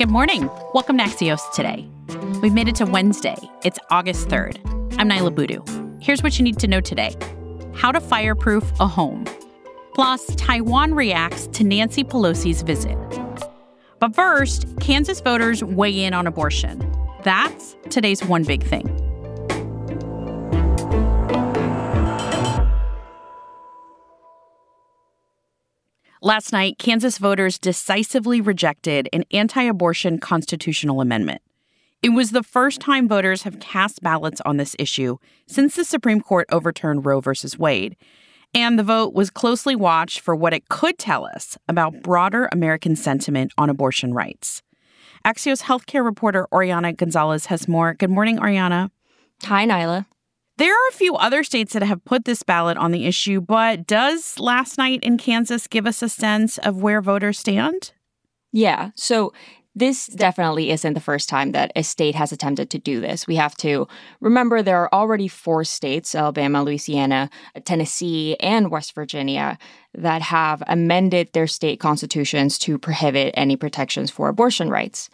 Good morning. Welcome to Axios today. We've made it to Wednesday. It's August 3rd. I'm Niala Boodhoo. Here's what you need to know today how to fireproof a home. Plus, Taiwan reacts to Nancy Pelosi's visit. But first, Kansas voters weigh in on abortion. That's today's one big thing. Last night, Kansas voters decisively rejected an anti abortion constitutional amendment. It was the first time voters have cast ballots on this issue since the Supreme Court overturned Roe v. Wade. And the vote was closely watched for what it could tell us about broader American sentiment on abortion rights. Axios healthcare reporter Oriana Gonzalez has more. Good morning, Oriana. Hi, Niala. There are a few other states that have put this ballot on the issue, but does last night in Kansas give us a sense of where voters stand? Yeah. So this definitely isn't the first time that a state has attempted to do this. We have to remember there are already four states Alabama, Louisiana, Tennessee, and West Virginia that have amended their state constitutions to prohibit any protections for abortion rights.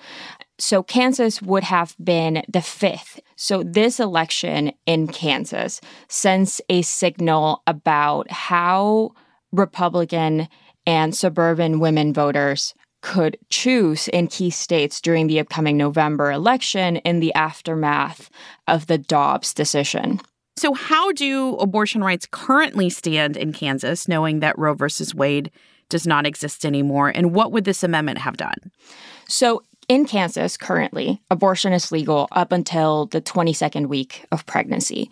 So Kansas would have been the fifth. So this election in Kansas sends a signal about how Republican and suburban women voters could choose in key states during the upcoming November election in the aftermath of the Dobbs decision. So, how do abortion rights currently stand in Kansas, knowing that Roe versus Wade does not exist anymore? And what would this amendment have done? So, in Kansas, currently, abortion is legal up until the 22nd week of pregnancy.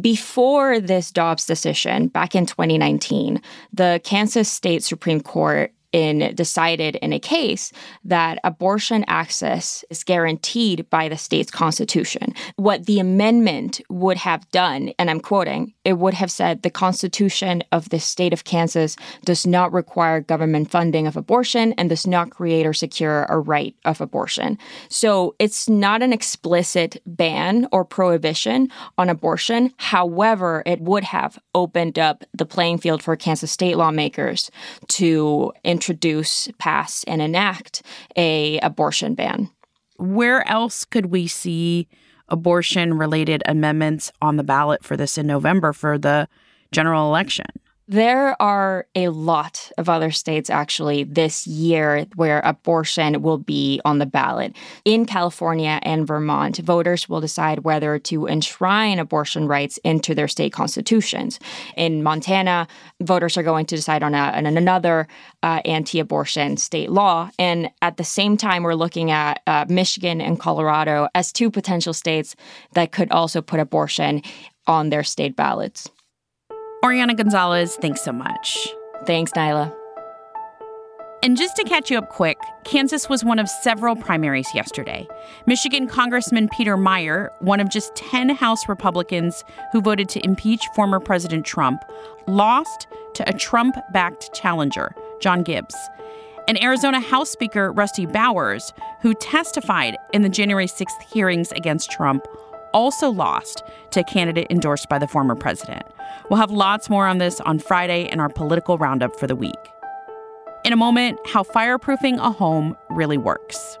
Before this Dobbs decision, back in 2019, the Kansas State Supreme Court in decided in a case that abortion access is guaranteed by the state's constitution. What the amendment would have done, and I'm quoting, it would have said the constitution of the state of Kansas does not require government funding of abortion and does not create or secure a right of abortion. So it's not an explicit ban or prohibition on abortion. However, it would have opened up the playing field for Kansas state lawmakers to introduce, pass, and enact a abortion ban. Where else could we see abortion related amendments on the ballot for this in November for the general election? There are a lot of other states actually this year where abortion will be on the ballot. In California and Vermont, voters will decide whether to enshrine abortion rights into their state constitutions. In Montana, voters are going to decide on, a, on another uh, anti abortion state law. And at the same time, we're looking at uh, Michigan and Colorado as two potential states that could also put abortion on their state ballots. Oriana Gonzalez, thanks so much. Thanks, Niala. And just to catch you up quick, Kansas was one of several primaries yesterday. Michigan Congressman Peter Meijer, one of just 10 House Republicans who voted to impeach former President Trump, lost to a Trump backed challenger, John Gibbs. And Arizona House Speaker Rusty Bowers, who testified in the January 6th hearings against Trump, also lost to a candidate endorsed by the former president. We'll have lots more on this on Friday in our political roundup for the week. In a moment, how fireproofing a home really works.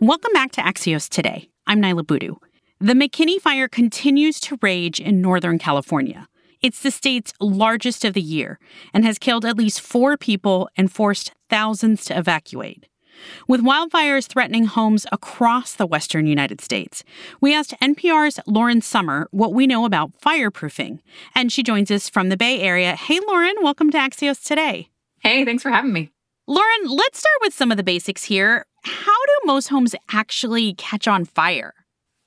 Welcome back to Axios Today. I'm Niala Boodhoo. The McKinney fire continues to rage in Northern California. It's the state's largest of the year and has killed at least four people and forced thousands to evacuate. With wildfires threatening homes across the western United States, we asked NPR's Lauren Sommer what we know about fireproofing. And she joins us from the Bay Area. Hey, Lauren, welcome to Axios today. Hey, thanks for having me. Lauren, let's start with some of the basics here. How do most homes actually catch on fire?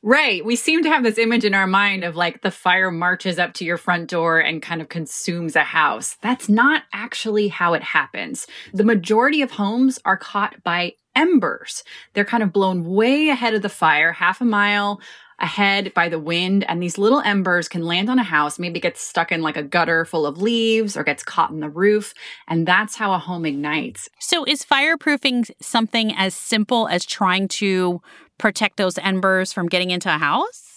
Right. We seem to have this image in our mind of like the fire marches up to your front door and kind of consumes a house. That's not actually how it happens. The majority of homes are caught by embers. They're kind of blown way ahead of the fire, half a mile ahead by the wind and these little embers can land on a house maybe gets stuck in like a gutter full of leaves or gets caught in the roof and that's how a home ignites so is fireproofing something as simple as trying to protect those embers from getting into a house?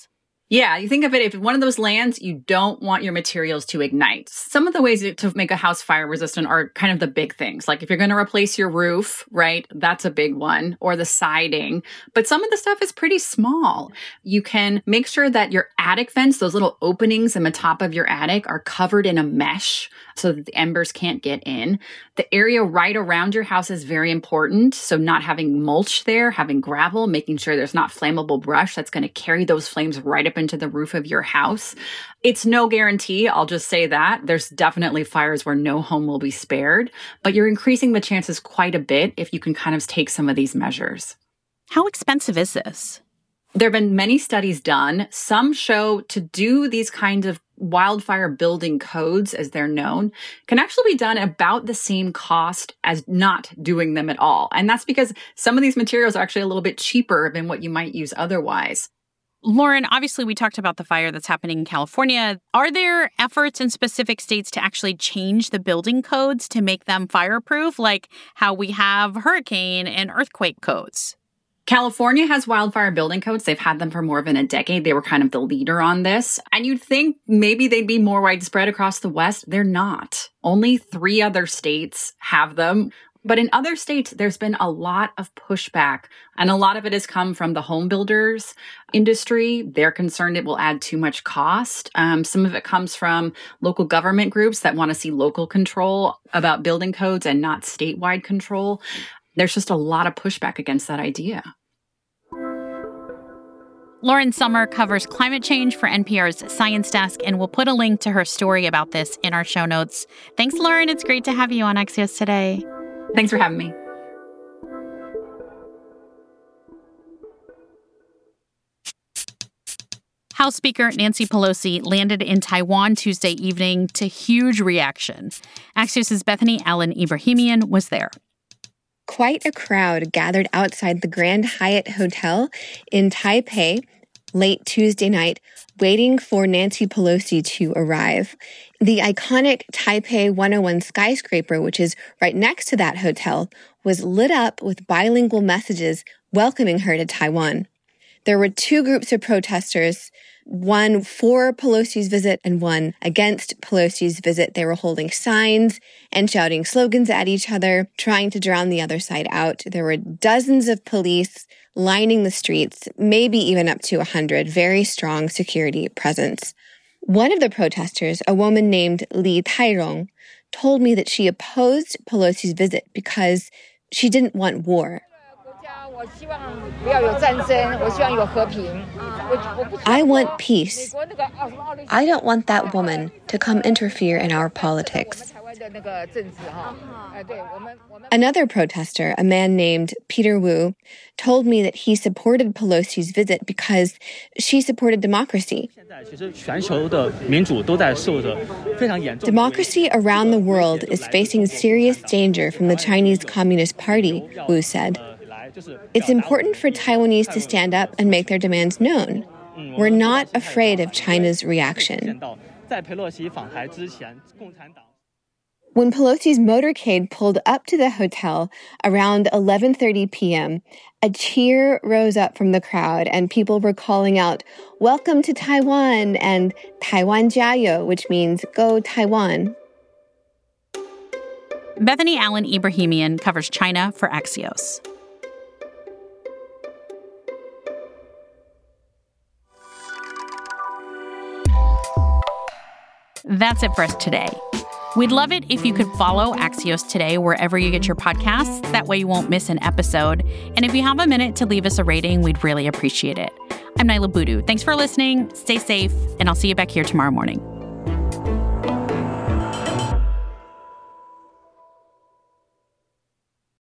Yeah, you think of it if one of those lands, you don't want your materials to ignite. Some of the ways to make a house fire resistant are kind of the big things. Like if you're going to replace your roof, right? That's a big one, or the siding. But some of the stuff is pretty small. You can make sure that your attic vents, those little openings in the top of your attic, are covered in a mesh so that the embers can't get in. The area right around your house is very important. So, not having mulch there, having gravel, making sure there's not flammable brush that's going to carry those flames right up into the roof of your house. It's no guarantee, I'll just say that. There's definitely fires where no home will be spared, but you're increasing the chances quite a bit if you can kind of take some of these measures. How expensive is this? There have been many studies done. Some show to do these kinds of wildfire building codes, as they're known, can actually be done about the same cost as not doing them at all. And that's because some of these materials are actually a little bit cheaper than what you might use otherwise. Lauren, obviously, we talked about the fire that's happening in California. Are there efforts in specific states to actually change the building codes to make them fireproof, like how we have hurricane and earthquake codes? California has wildfire building codes. They've had them for more than a decade. They were kind of the leader on this. And you'd think maybe they'd be more widespread across the West. They're not. Only three other states have them. But in other states, there's been a lot of pushback, and a lot of it has come from the home builders industry. They're concerned it will add too much cost. Um, some of it comes from local government groups that want to see local control about building codes and not statewide control there's just a lot of pushback against that idea. Lauren Sommer covers climate change for NPR's Science Desk, and we'll put a link to her story about this in our show notes. Thanks, Lauren. It's great to have you on Axios today. Thanks for having me. House Speaker Nancy Pelosi landed in Taiwan Tuesday evening to huge reaction. Axios' Bethany Allen Ebrahimian was there. Quite a crowd gathered outside the Grand Hyatt Hotel in Taipei late Tuesday night, waiting for Nancy Pelosi to arrive. The iconic Taipei 101 skyscraper, which is right next to that hotel, was lit up with bilingual messages welcoming her to Taiwan. There were two groups of protesters one for Pelosi's visit and one against Pelosi's visit. They were holding signs and shouting slogans at each other, trying to drown the other side out. There were dozens of police lining the streets, maybe even up to a hundred, very strong security presence. One of the protesters, a woman named Li Tairong, told me that she opposed Pelosi's visit because she didn't want war. I want peace. I don't want that woman to come interfere in our politics. Another protester, a man named Peter Wu, told me that he supported Pelosi's visit because she supported democracy. Democracy around the world is facing serious danger from the Chinese Communist Party, Wu said. It's important for Taiwanese to stand up and make their demands known. We're not afraid of China's reaction. When Pelosi's motorcade pulled up to the hotel around 11:30 p.m., a cheer rose up from the crowd and people were calling out, "Welcome to Taiwan" and "Taiwan Jiayou," which means "Go Taiwan." Bethany Allen Ebrahimian covers China for Axios. That's it for us today. We'd love it if you could follow Axios today wherever you get your podcasts. That way you won't miss an episode. And if you have a minute to leave us a rating, we'd really appreciate it. I'm Niala Boodhoo. Thanks for listening. Stay safe, and I'll see you back here tomorrow morning.